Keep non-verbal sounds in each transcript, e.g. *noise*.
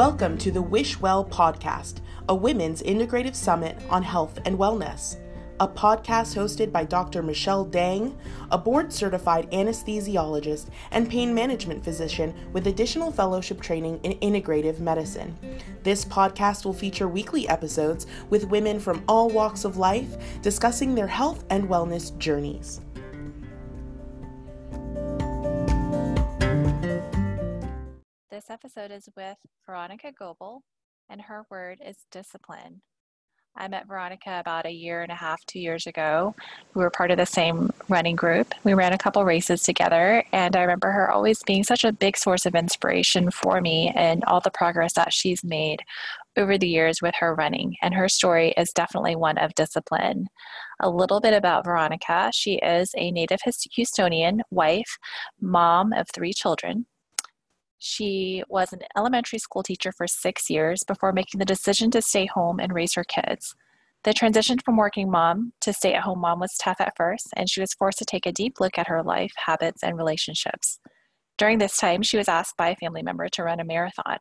Welcome to the Wish Well podcast, a women's integrative summit on health and wellness. A podcast hosted by Dr. Michelle Dang, a board certified anesthesiologist and pain management physician with additional fellowship training in integrative medicine. This podcast will feature weekly episodes with women from all walks of life discussing their health and wellness journeys. This episode is with Veronica Goebel, and her word is discipline. I met Veronica about a year and a half, two years ago. We were part of the same running group. We ran a couple races together, and I remember her always being such a big source of inspiration for me and all the progress that she's made over the years with her running. And her story is definitely one of discipline. A little bit about Veronica she is a native Houstonian wife, mom of three children. She was an elementary school teacher for six years before making the decision to stay home and raise her kids. The transition from working mom to stay at home mom was tough at first, and she was forced to take a deep look at her life, habits, and relationships. During this time, she was asked by a family member to run a marathon.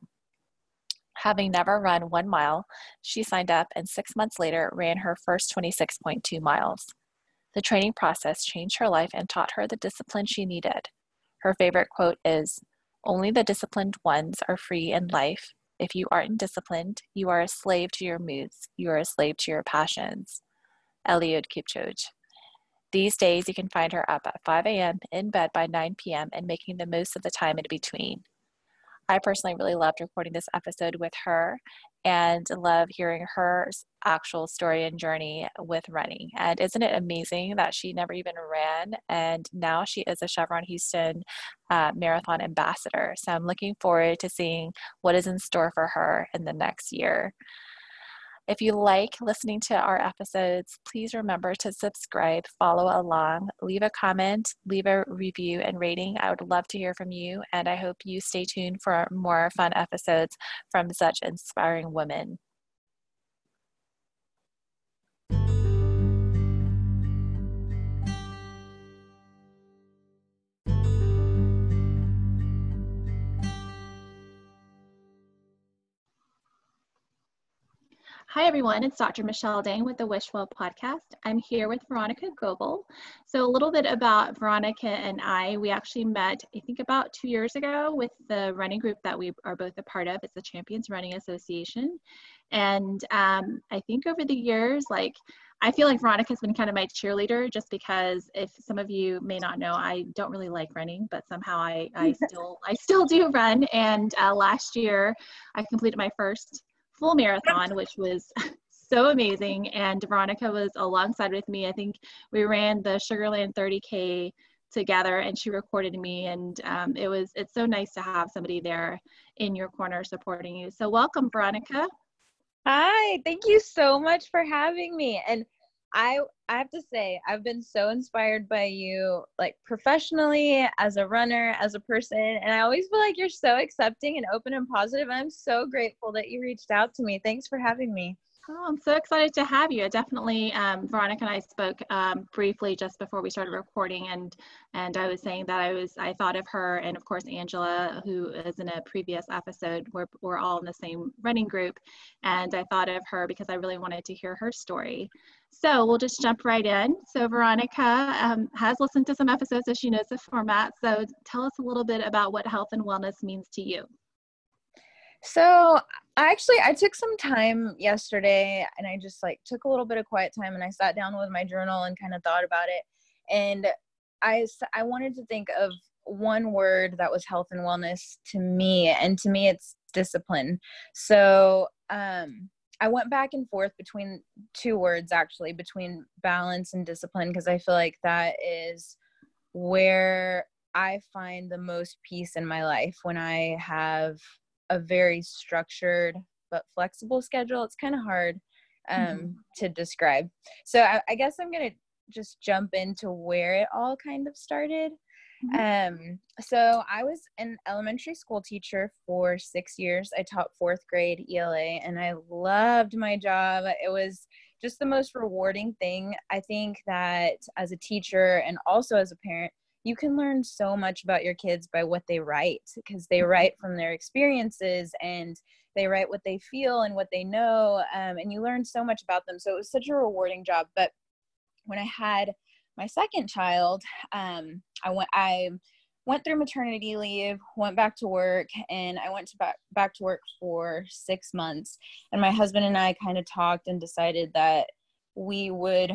Having never run one mile, she signed up and six months later ran her first 26.2 miles. The training process changed her life and taught her the discipline she needed. Her favorite quote is only the disciplined ones are free in life. If you aren't disciplined, you are a slave to your moods. You are a slave to your passions. Eliud Kipchoge. These days, you can find her up at 5 a.m., in bed by 9 p.m., and making the most of the time in between. I personally really loved recording this episode with her and love hearing her actual story and journey with running. And isn't it amazing that she never even ran and now she is a Chevron Houston uh, Marathon ambassador? So I'm looking forward to seeing what is in store for her in the next year. If you like listening to our episodes, please remember to subscribe, follow along, leave a comment, leave a review and rating. I would love to hear from you, and I hope you stay tuned for more fun episodes from such inspiring women. Hi, everyone. It's Dr. Michelle Dang with the Wishwell podcast. I'm here with Veronica Goebel. So, a little bit about Veronica and I. We actually met, I think, about two years ago with the running group that we are both a part of. It's the Champions Running Association. And um, I think over the years, like, I feel like Veronica's been kind of my cheerleader just because if some of you may not know, I don't really like running, but somehow I, I *laughs* still I still do run. And uh, last year I completed my first full marathon, which was *laughs* so amazing. And Veronica was alongside with me. I think we ran the Sugar Land 30K together and she recorded me and um, it was it's so nice to have somebody there in your corner supporting you so welcome veronica hi thank you so much for having me and i i have to say i've been so inspired by you like professionally as a runner as a person and i always feel like you're so accepting and open and positive i'm so grateful that you reached out to me. Thanks for having me Oh, I'm so excited to have you. I definitely, um, Veronica and I spoke um, briefly just before we started recording, and and I was saying that I was I thought of her, and of course Angela, who is in a previous episode. We're we're all in the same running group, and I thought of her because I really wanted to hear her story. So we'll just jump right in. So Veronica um, has listened to some episodes, so she knows the format. So tell us a little bit about what health and wellness means to you. So I actually I took some time yesterday and I just like took a little bit of quiet time and I sat down with my journal and kind of thought about it and I I wanted to think of one word that was health and wellness to me and to me it's discipline. So um I went back and forth between two words actually between balance and discipline because I feel like that is where I find the most peace in my life when I have a very structured but flexible schedule. It's kind of hard um, mm-hmm. to describe. So I, I, guess I'm gonna just jump into where it all kind of started. Mm-hmm. Um, so I was an elementary school teacher for six years. I taught fourth grade ELA, and I loved my job. It was just the most rewarding thing. I think that as a teacher and also as a parent, you can learn so much about your kids by what they write because they write from their experiences and they write what they feel and what they know um, and you learn so much about them. So it was such a rewarding job. But when i had my second child um, i went i went through maternity leave went back to work and i went to back, back to work for six months. And my husband and i kind of talked and decided that we would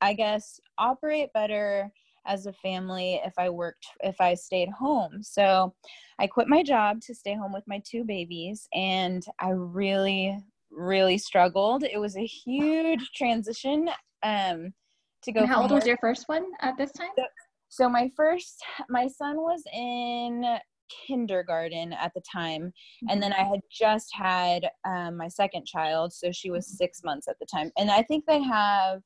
i guess operate better as a family if I worked, if I stayed home. So I quit my job to stay home with my two babies, and I really, really struggled. It was a huge transition um, to go. And how old was your first one at this time? So, so my first, my son was in kindergarten at the time and then i had just had um, my second child so she was six months at the time and i think they have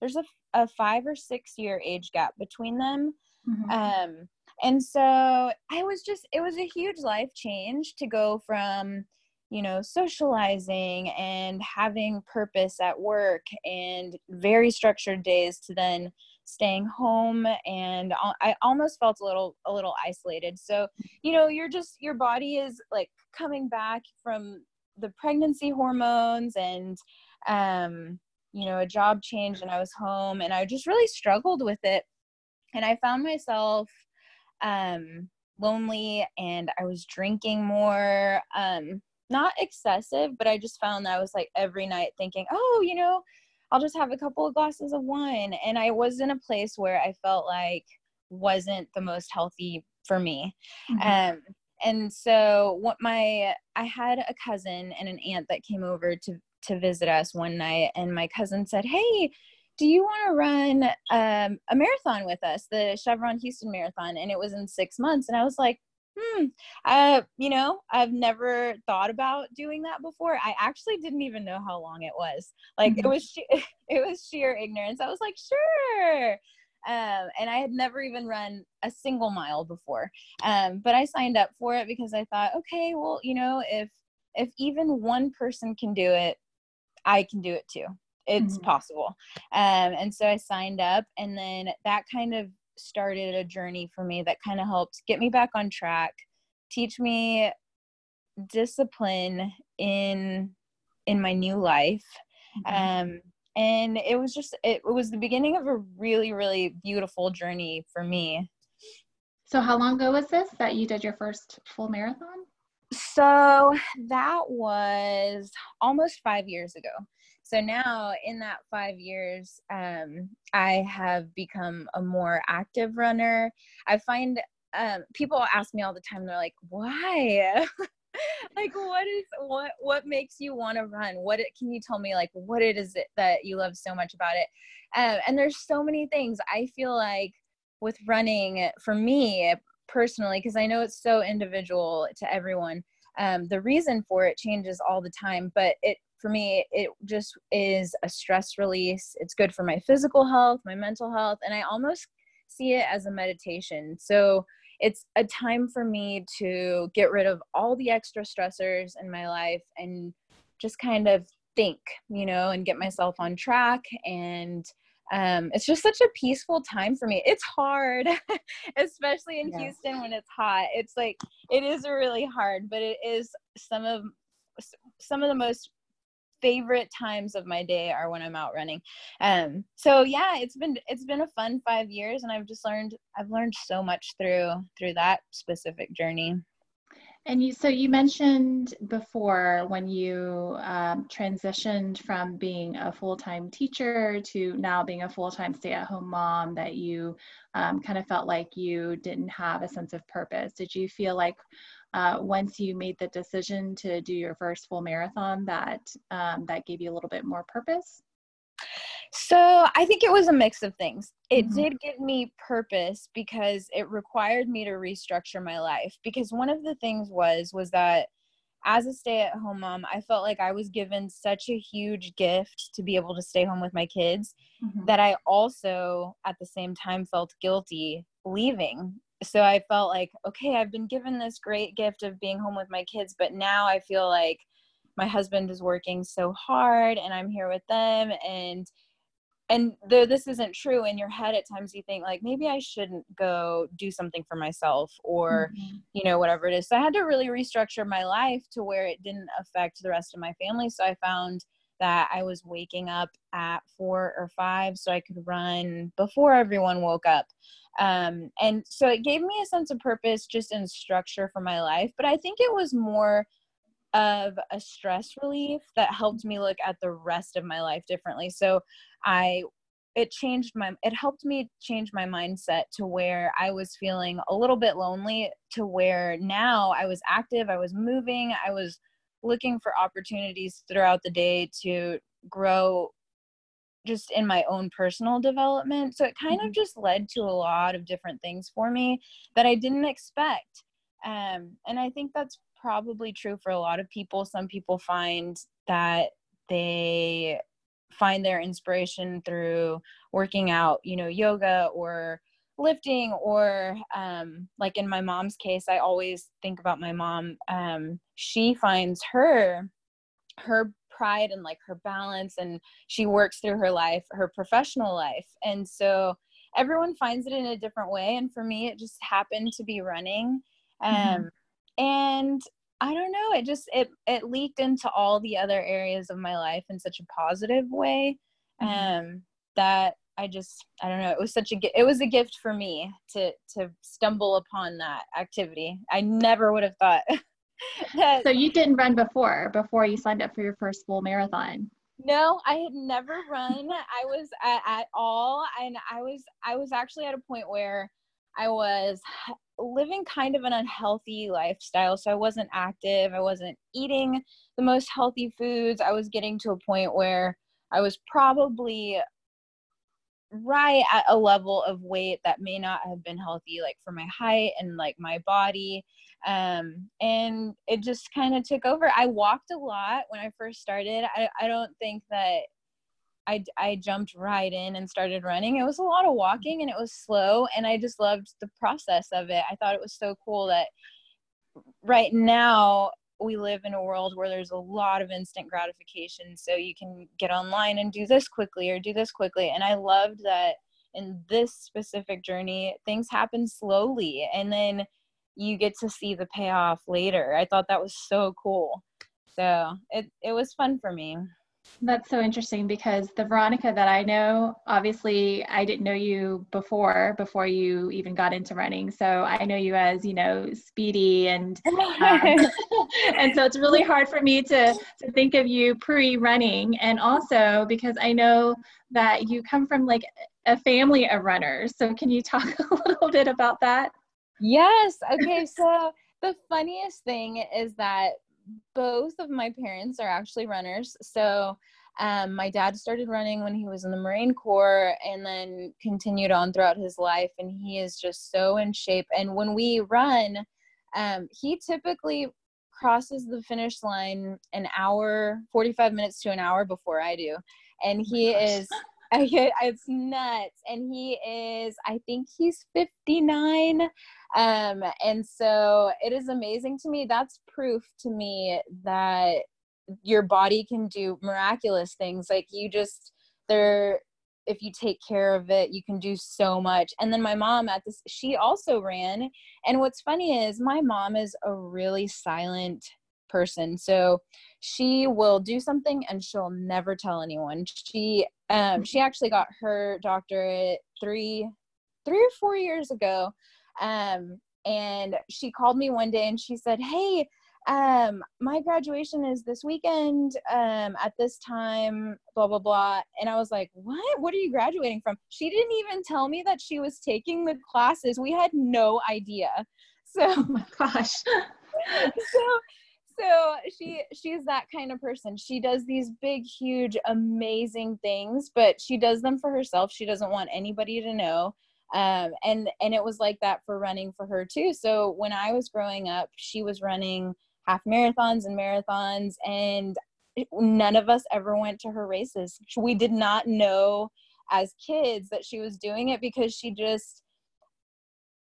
there's a, a five or six year age gap between them. Mm-hmm. um and so i was just it was a huge life change to go from you know socializing and having purpose at work and very structured days to then staying home. And i almost felt a little a little isolated. So you know you're just your body is like coming back from the pregnancy hormones and um you know a job change and i was home and i just really struggled with it. And i found myself um lonely and i was drinking more um not excessive but i just found that i was like every night thinking oh you know i'll just have a couple of glasses of wine. And i was in a place where i felt like wasn't the most healthy for me. Mm-hmm. um and so what my i had a cousin and an aunt that came over to to visit us one night, and my cousin said, "Hey, do you want to run um, a marathon with us, the Chevron Houston Marathon?" And it was in six months, and I was like, "Hmm, uh, you know, I've never thought about doing that before. I actually didn't even know how long it was. Like mm-hmm. it was, she- *laughs* it was sheer ignorance. I was like, sure." Um, and I had never even run a single mile before. Um, but I signed up for it because I thought, okay, well, you know, if if even one person can do it, I can do it too. It's mm-hmm. possible. Um, and so I signed up, and then that kind of started a journey for me that kind of helped get me back on track, teach me discipline in in my new life. Mm-hmm. Um, and it was just it, it was the beginning of a really really beautiful journey for me. So how long ago was this that you did your first full marathon? So that was almost five years ago. So now, in that five years, um, I have become a more active runner. I find um, people ask me all the time, they're like, why? *laughs* like what is what what makes you want to run what it, can you tell me like what it is it that you love so much about it um, and there's so many things i feel like with running for me personally because i know it's so individual to everyone um, the reason for it changes all the time but it for me it just is a stress release. It's good for my physical health my mental health and i almost see it as a meditation. So it's a time for me to get rid of all the extra stressors in my life and just kind of think you know and get myself on track and um, it's just such a peaceful time for me. It's hard, *laughs* especially in Houston when it's hot. It's like it is really hard, but it is some of some of the most favorite times of my day are when I'm out running. Um, so yeah, it's been it's been a fun five years, and I've just learned I've learned so much through through that specific journey. And you, so you mentioned before when you um, transitioned from being a full-time teacher to now being a full-time stay-at-home mom that you um, kind of felt like you didn't have a sense of purpose. Did you feel like uh, once you made the decision to do your first full marathon that um, that gave you a little bit more purpose? So I think it was a mix of things. It mm-hmm. did give me purpose because it required me to restructure my life. Because one of the things was was that as a stay-at-home mom, I felt like I was given such a huge gift to be able to stay home with my kids mm-hmm. that I also at the same time felt guilty leaving. So I felt like, okay, I've been given this great gift of being home with my kids, but now I feel like my husband is working so hard and I'm here with them and and though this isn't true in your head at times you think like maybe i shouldn't go do something for myself or mm-hmm. you know whatever it is. So i had to really restructure my life to where it didn't affect the rest of my family. So i found that i was waking up at four or five so i could run before everyone woke up. Um, and so it gave me a sense of purpose just in structure for my life but i think it was more of a stress relief that helped me look at the rest of my life differently. So I it changed my it helped me change my mindset to where I was feeling a little bit lonely to where now I was active, I was moving, I was looking for opportunities throughout the day to grow just in my own personal development. So it kind mm-hmm. of just led to a lot of different things for me that I didn't expect. Um, and I think that's probably true for a lot of people. Some people find that they find their inspiration through working out, you know, yoga or lifting or um, like in my mom's case i always think about my mom um, she finds her her pride and like her balance and she works through her life her professional life and so everyone finds it in a different way and for me it just happened to be running mm-hmm. um, mm-hmm and i don't know it just it it leaked into all the other areas of my life in such a positive way mm-hmm. um that i just i don't know it was such a it was a gift for me to to stumble upon that activity. I never would have thought *laughs* that, so you didn't run before before you signed up for your first full marathon? No i had never run. I was at, at all and i was i was actually at a point where I was living kind of an unhealthy lifestyle. So I wasn't active, I wasn't eating the most healthy foods. I was getting to a point where I was probably right at a level of weight that may not have been healthy like for my height and like my body um and it just kind of took over i walked a lot when i first started i, I don't think that I, I jumped right in and started running. It was a lot of walking and it was slow, and I just loved the process of it. I thought it was so cool that right now we live in a world where there's a lot of instant gratification. So you can get online and do this quickly or do this quickly. And I loved that in this specific journey, things happen slowly and then you get to see the payoff later. I thought that was so cool. So it, it was fun for me. That's so interesting because the Veronica that I know, obviously, I didn't know you before, before you even got into running. So I know you as, you know, speedy and, *laughs* um, *laughs* and so it's really hard for me to, to think of you pre running. And also because I know that you come from like a family of runners. So can you talk *laughs* a little bit about that? Yes. Okay. So the funniest thing is that both of my parents are actually runners. So um, my dad started running when he was in the Marine Corps and then continued on throughout his life. And he is just so in shape. And when we run, um, he typically crosses the finish line an hour, 45 minutes to an hour before I do. And he oh is. *laughs* *laughs* it's nuts. And he is i think he's 59 um and so it is amazing to me. That's proof to me that your body can do miraculous things. Like you just there if you take care of it you can do so much. And then my mom at this she also ran. And what's funny is my mom is a really silent person. So she will do something and she'll never tell anyone. She um she actually got her doctorate three three or four years ago. Um and she called me one day and she said hey um my graduation is this weekend um at this time blah blah blah. And i was like what? What are you graduating from? She didn't even tell me that she was taking the classes. We had no idea. So oh my gosh. *laughs* so so she she's that kind of person. She does these big huge amazing things but she does them for herself. She doesn't want anybody to know. Um, and and it was like that for running for her too. So when i was growing up she was running half marathons and marathons and none of us ever went to her races. We did not know as kids that she was doing it because she just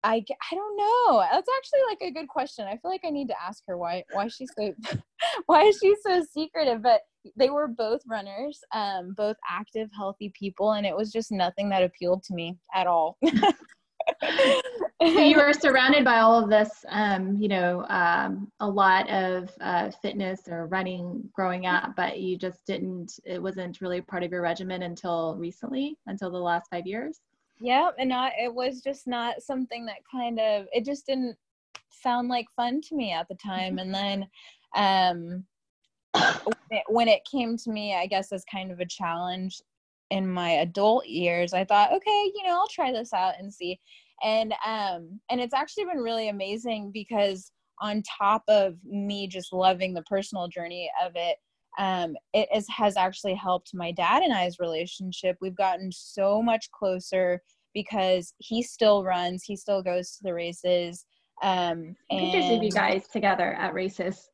I, I don't know. That's actually like a good question. I feel like I need to ask her why why she's so *laughs* why is she so secretive. But they were both runners, um, both active, healthy people, and it was just nothing that appealed to me at all. so you *laughs* were surrounded by all of this, um, you know, um, a lot of uh, fitness or running growing up, but you just didn't, it wasn't really part of your regimen until recently, until the last five years? Yeah, and not, it was just not something that kind of, it just didn't sound like fun to me at the time. And *laughs* then, um, *coughs* when it came to me, I guess as kind of a challenge in my adult years, I thought, okay, you know, I'll try this out and see. And um and it's actually been really amazing because on top of me just loving the personal journey of it, um, it is, has actually helped my dad and I's relationship. We've gotten so much closer because he still runs, he still goes to the races. Um, and pictures of you guys together at races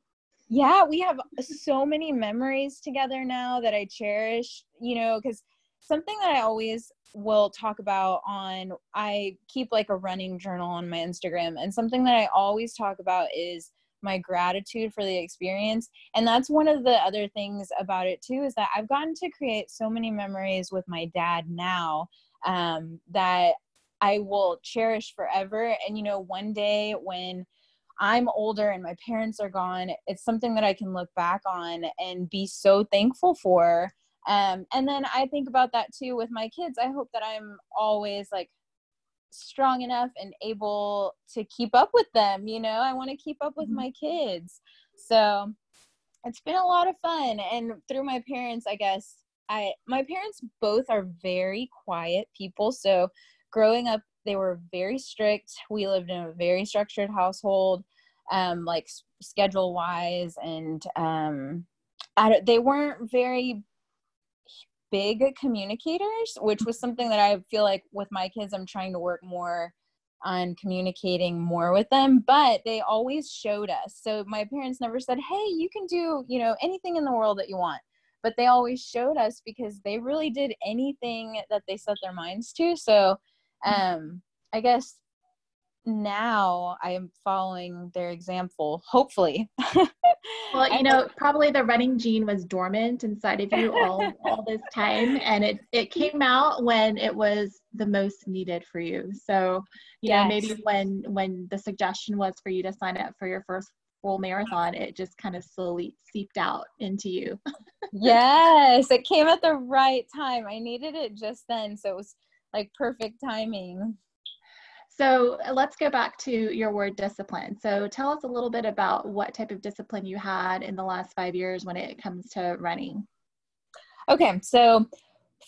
yeah we have so many memories together now that i cherish you know because something that i always will talk about on i keep like a running journal on my instagram and something that i always talk about is my gratitude for the experience and that's one of the other things about it too is that i've gotten to create so many memories with my dad now um, that i will cherish forever and you know one day when I'm older and my parents are gone, it's something that I can look back on and be so thankful for. Um, and then I think about that too with my kids. I hope that I'm always like strong enough and able to keep up with them. You know, I want to keep up with mm-hmm. my kids. So it's been a lot of fun. And through my parents, I guess I, my parents both are very quiet people. So growing up they were very strict. We lived in a very structured household, um, like schedule wise, and um, I don't, they weren't very big communicators, which was something that I feel like with my kids, I'm trying to work more on communicating more with them but they always showed us. So my parents never said hey you can do you know anything in the world that you want. But they always showed us because they really did anything that they set their minds to. So um i guess now i am following their example hopefully. *laughs* Well you know probably the running gene was dormant inside of you all *laughs* all this time and it it came out when it was the most needed for you. So you yes. know maybe when when the suggestion was for you to sign up for your first full marathon it just kind of slowly seeped out into you. *laughs* Yes it came at the right time. I needed it just then so it was like perfect timing. So let's go back to your word discipline. So tell us a little bit about what type of discipline you had in the last five years when it comes to running. Okay, so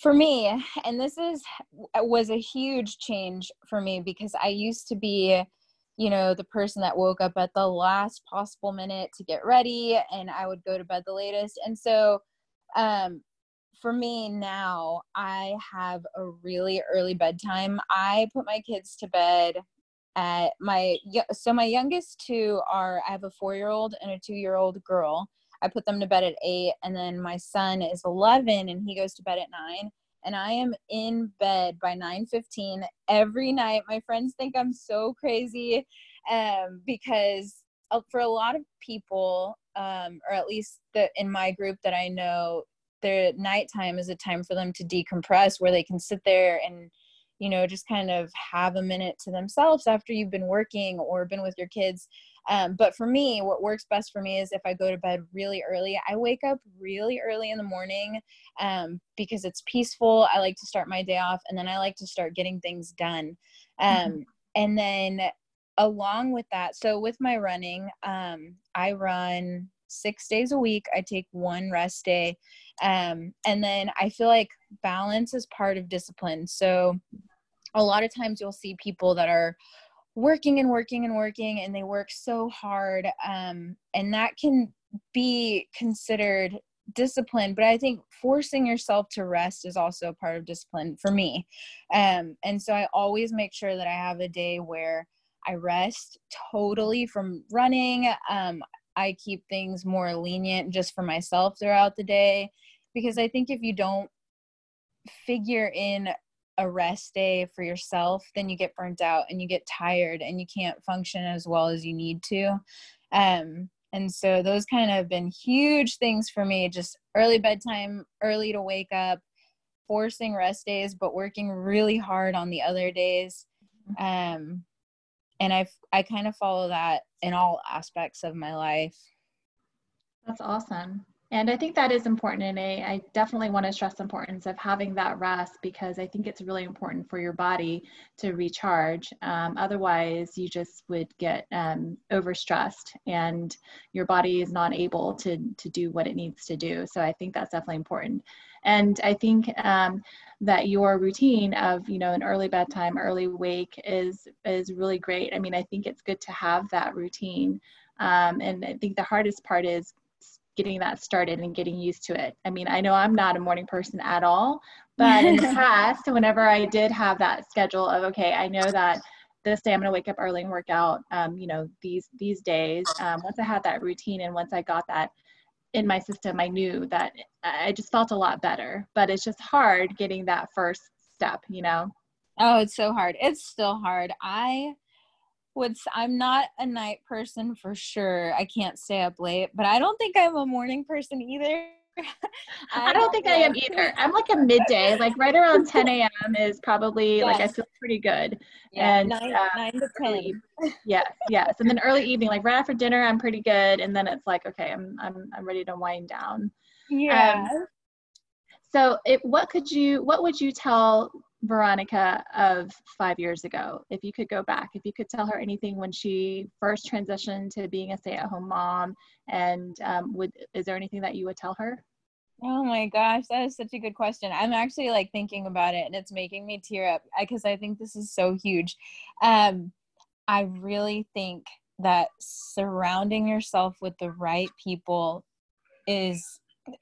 for me, and this is was a huge change for me because I used to be, you know, the person that woke up at the last possible minute to get ready, and I would go to bed the latest. And so, um, for me now, I have a really early bedtime. I put my kids to bed at my so my youngest two are I have a 4-year-old and a 2-year-old girl. I put them to bed at 8 and then my son is 11 and he goes to bed at 9 and I am in bed by 9:15 every night. My friends think I'm so crazy um, because uh, for a lot of people um, or at least the, in my group that I know their nighttime is a time for them to decompress where they can sit there and you know just kind of have a minute to themselves after you've been working or been with your kids. Um, but for me what works best for me is if i go to bed really early. I wake up really early in the morning um, because it's peaceful. I like to start my day off and then i like to start getting things done. Um, mm-hmm. and then along with that so with my running um, i run six days a week. I take one rest day. Um, and then I feel like balance is part of discipline. So a lot of times you'll see people that are working and working and working and they work so hard. Um, and that can be considered discipline but i think forcing yourself to rest is also part of discipline for me um, and so i always make sure that i have a day where i rest totally from running um, I keep things more lenient just for myself throughout the day. Because I think if you don't figure in a rest day for yourself, then you get burnt out and you get tired and you can't function as well as you need to. Um, and so those kind of have been huge things for me just early bedtime early to wake up forcing rest days but working really hard on the other days. Um and i i kind of follow that in all aspects of my life that's awesome and I think that is important. And I, I definitely want to stress the importance of having that rest because I think it's really important for your body to recharge. Um, otherwise, you just would get um, overstressed and your body is not able to, to do what it needs to do. So I think that's definitely important. And I think um, that your routine of, you know, an early bedtime, early wake is, is really great. I mean, I think it's good to have that routine. Um, and I think the hardest part is getting that started and getting used to it. I mean, I know I'm not a morning person at all, but in the *laughs* past, whenever I did have that schedule of, okay, I know that this day I'm going to wake up early and work out, um, you know, these, these days, um, once I had that routine and once I got that in my system, I knew that I just felt a lot better, but it's just hard getting that first step, you know? Oh, it's so hard. It's still hard. I, would I'm not a night person for sure. I can't stay up late, but I don't think I'm a morning person either. I, *laughs* I, don't think know. I am either. I'm like a midday, like right around 10 a.m. is probably yes. like I feel pretty good. Yeah, and nine, uh, nine to 10. yes, yes. And then early evening, like right after dinner, I'm pretty good. And then it's like, okay, I'm I'm I'm ready to wind down. Yeah. Um, so it, what could you what would you tell Veronica of five years ago, if you could go back, if you could tell her anything when she first transitioned to being a stay-at-home mom, and um, would is there anything that you would tell her? Oh my gosh, that is such a good question. I'm actually like thinking about it, and it's making me tear up because I think this is so huge. Um, I really think that surrounding yourself with the right people is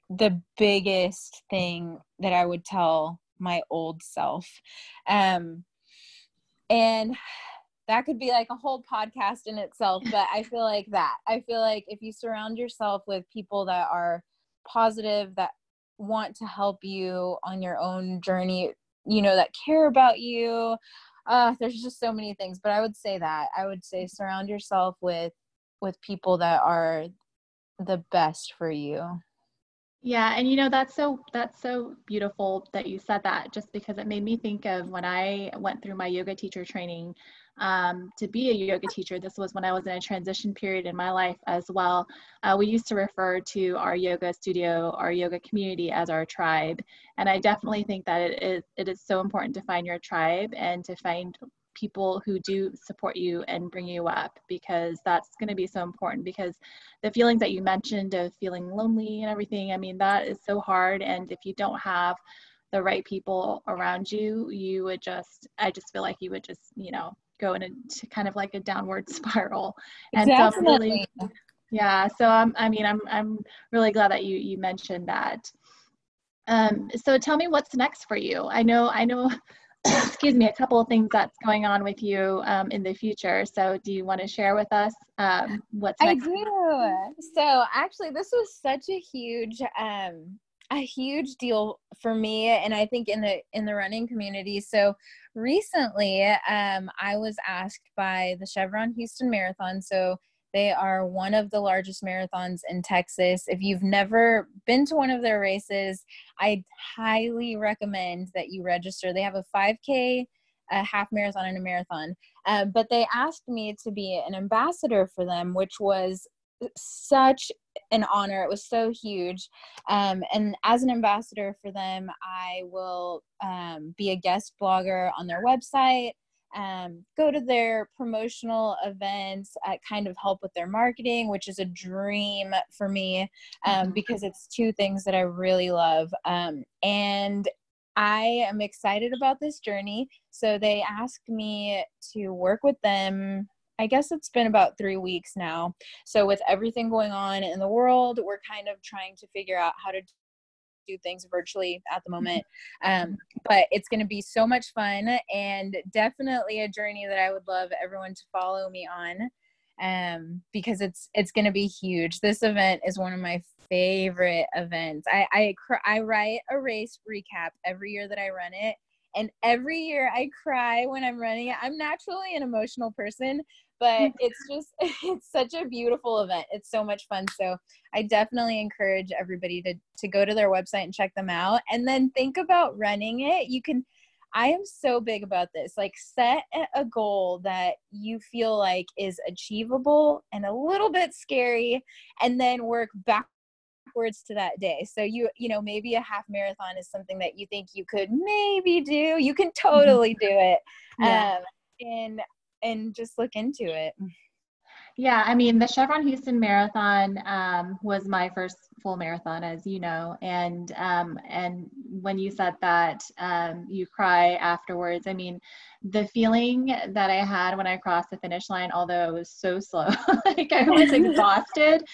the biggest thing that I would tell my old self. Um, and that could be like a whole podcast in itself, but I feel like that. I feel like if you surround yourself with people that are positive, that want to help you on your own journey, you know, that care about you, uh, there's just so many things. But I would say that. I would say surround yourself with with people that are the best for you. Yeah, and you know that's so that's so beautiful that you said that just because it made me think of when I went through my yoga teacher training um, to be a yoga teacher. This was when I was in a transition period in my life as well. Uh, we used to refer to our yoga studio, our yoga community as our tribe, and I definitely think that it is it is so important to find your tribe and to find people who do support you and bring you up because that's going to be so important because the feelings that you mentioned of feeling lonely and everything i mean that is so hard. And if you don't have the right people around you you would just i just feel like you would just you know go into kind of like a downward *laughs* spiral. And Definitely. so really, yeah so I'm, i mean i'm i'm really glad that you you mentioned that. Um, so tell me what's next for you. I know i know excuse me, a couple of things that's going on with you um, in the future. So, do you want to share with us um, what's next? I do. So, actually, this was such a huge, um, a huge deal for me, and I think in the in the running community. So, recently, um, I was asked by the Chevron Houston Marathon. So, they are one of the largest marathons in Texas. If you've never been to one of their races, I highly recommend that you register. They have a 5K, a half marathon, and a marathon. Uh, but they asked me to be an ambassador for them, which was such an honor. It was so huge. Um, and as an ambassador for them, I will um, be a guest blogger on their website um, go to their promotional events, uh, kind of help with their marketing, which is a dream for me um, mm-hmm. because it's two things that I really love. Um, and I am excited about this journey. So they asked me to work with them. I guess it's been about three weeks now. So, with everything going on in the world, we're kind of trying to figure out how to do things virtually at the mm-hmm. moment. Um, but it's going to be so much fun and definitely a journey that I would love everyone to follow me on um, because it's it's going to be huge. This event is one of my favorite events. I I, I write a race recap every year that I run it, and every year I cry when I'm running it. I'm naturally an emotional person, but *laughs* it's just *laughs* it's such a beautiful event it's so much fun so i definitely encourage everybody to to go to their website and check them out and then think about running it you can i am so big about this like set a goal that you feel like is achievable and a little bit scary and then work back backwards to that day. So you you know maybe a half marathon is something that you think you could maybe do. You can mm-hmm. totally do it. Yeah. Um, and and just look into it. Yeah, I mean, the Chevron Houston Marathon um, was my first full marathon, as you know, and um, and when you said that um, you cry afterwards, I mean, the feeling that I had when I crossed the finish line, although it was so slow, *laughs* like I was exhausted,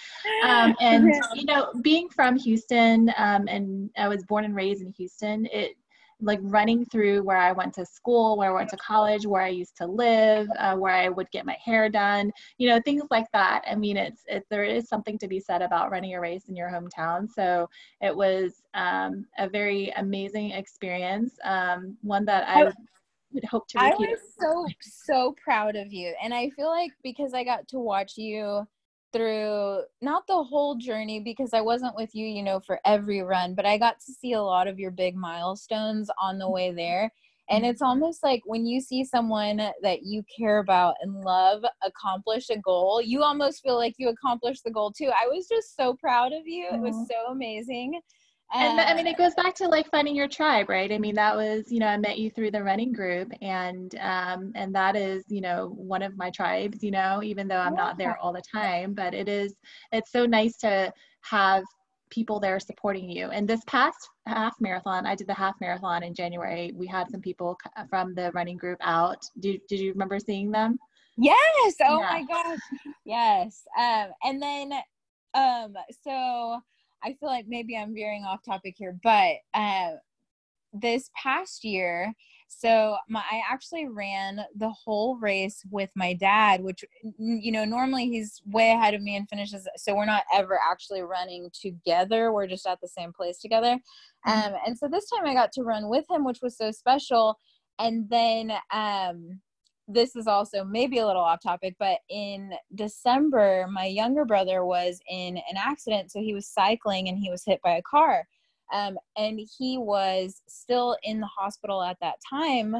um, *laughs* and you know, being from Houston, um, and I was born and raised in Houston, it like running through where I went to school, where I went to college, where I used to live, uh, where I would get my hair done, you know, things like that. I mean, it's it, there is something to be said about running a race in your hometown. So it was um, a very amazing experience, um, one that I would hope to. Repeat. I was so so proud of you, and I feel like because I got to watch you through not the whole journey because I wasn't with you, you know, for every run, but I got to see a lot of your big milestones on the way there. And it's mm-hmm. almost like when you see someone that you care about and love accomplish a goal, you almost feel like you accomplished the goal too. I was just so proud of you. It was mm-hmm. so amazing and I mean, it goes back to like finding your tribe, right? I mean, that was, you know, I met you through the running group, and um, and that is, you know, one of my tribes. You know, even though I'm not there all the time, but it is, it's so nice to have people there supporting you. And this past half marathon, I did the half marathon in January. We had some people from the running group out. Did Did you remember seeing them? Yes. Oh yeah. my gosh. Yes. Um, and then, um, so I feel like maybe I'm veering off topic here, but uh, this past year, so my, I actually ran the whole race with my dad, which you know normally he's way ahead of me and finishes. So we're not ever actually running together. We're just at the same place together. Mm-hmm. Um, and so this time I got to run with him, which was so special. And then um, this is also maybe a little off topic, but in December, my younger brother was in an accident. So he was cycling and he was hit by a car. Um, and he was still in the hospital at that time.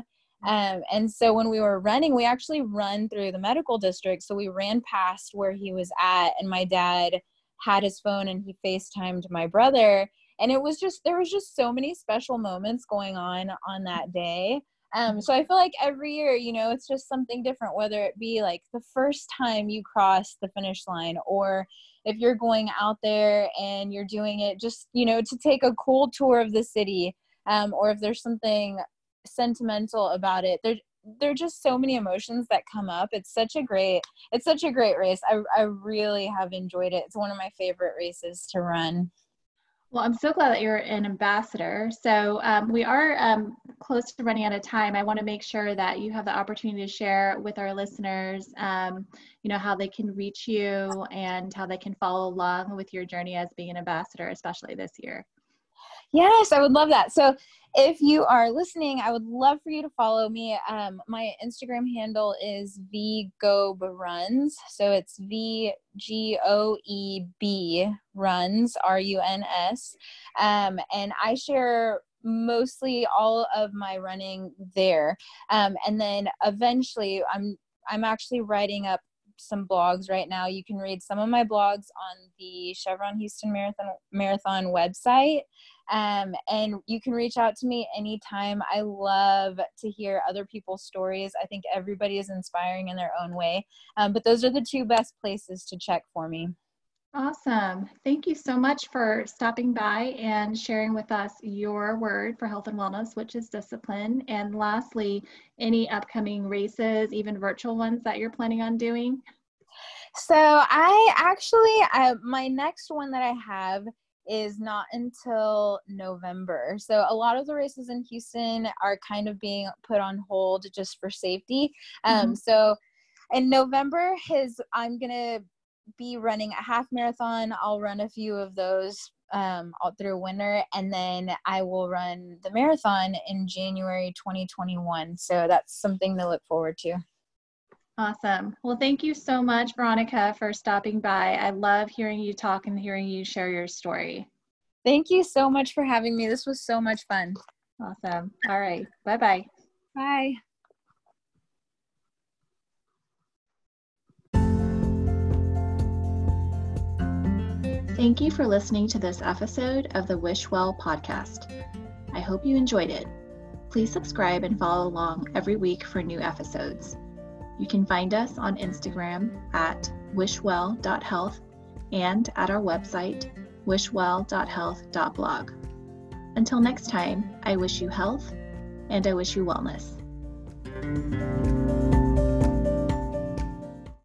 Um, and so when we were running, we actually run through the medical district. So we ran past where he was at, and my dad had his phone and he FaceTimed my brother. And it was just, there was just so many special moments going on on that day. Um, so I feel like every year, you know, it's just something different, whether it be like the first time you cross the finish line or if you're going out there and you're doing it just, you know, to take a cool tour of the city um, or if there's something sentimental about it. There, there are just so many emotions that come up. It's such a great, it's such a great race. I, I really have enjoyed it. It's one of my favorite races to run. Well, I'm so glad that you're an ambassador. So um, we are um, close to running out of time. I want to make sure that you have the opportunity to share with our listeners, um, you know, how they can reach you and how they can follow along with your journey as being an ambassador, especially this year. Yes, I would love that. So if you are listening, I would love for you to follow me. Um, my Instagram handle is vgoeb So it's V G O E B runs R U N S, um, and I share mostly all of my running there. Um, and then eventually, I'm I'm actually writing up some blogs right now. You can read some of my blogs on the Chevron Houston Marathon Marathon website. Um, and you can reach out to me anytime. I love to hear other people's stories. I think everybody is inspiring in their own way. Um, but those are the two best places to check for me. Awesome. Thank you so much for stopping by and sharing with us your word for health and wellness, which is discipline. And lastly, any upcoming races, even virtual ones that you're planning on doing? So, I actually, I, my next one that I have is not until November. So a lot of the races in Houston are kind of being put on hold just for safety. Um, mm-hmm. So in November, his I'm gonna be running a half marathon. I'll run a few of those um, all through winter, and then I will run the marathon in January 2021. So that's something to look forward to. Awesome. Well, thank you so much, Veronica, for stopping by. I love hearing you talk and hearing you share your story. Thank you so much for having me. This was so much fun. Awesome. All right. Bye-bye. Bye. Thank you for listening to this episode of the Wish Well podcast. I hope you enjoyed it. Please subscribe and follow along every week for new episodes. You can find us on Instagram at wishwell.health and at our website, wishwell.health.blog. Until next time, I wish you health and I wish you wellness.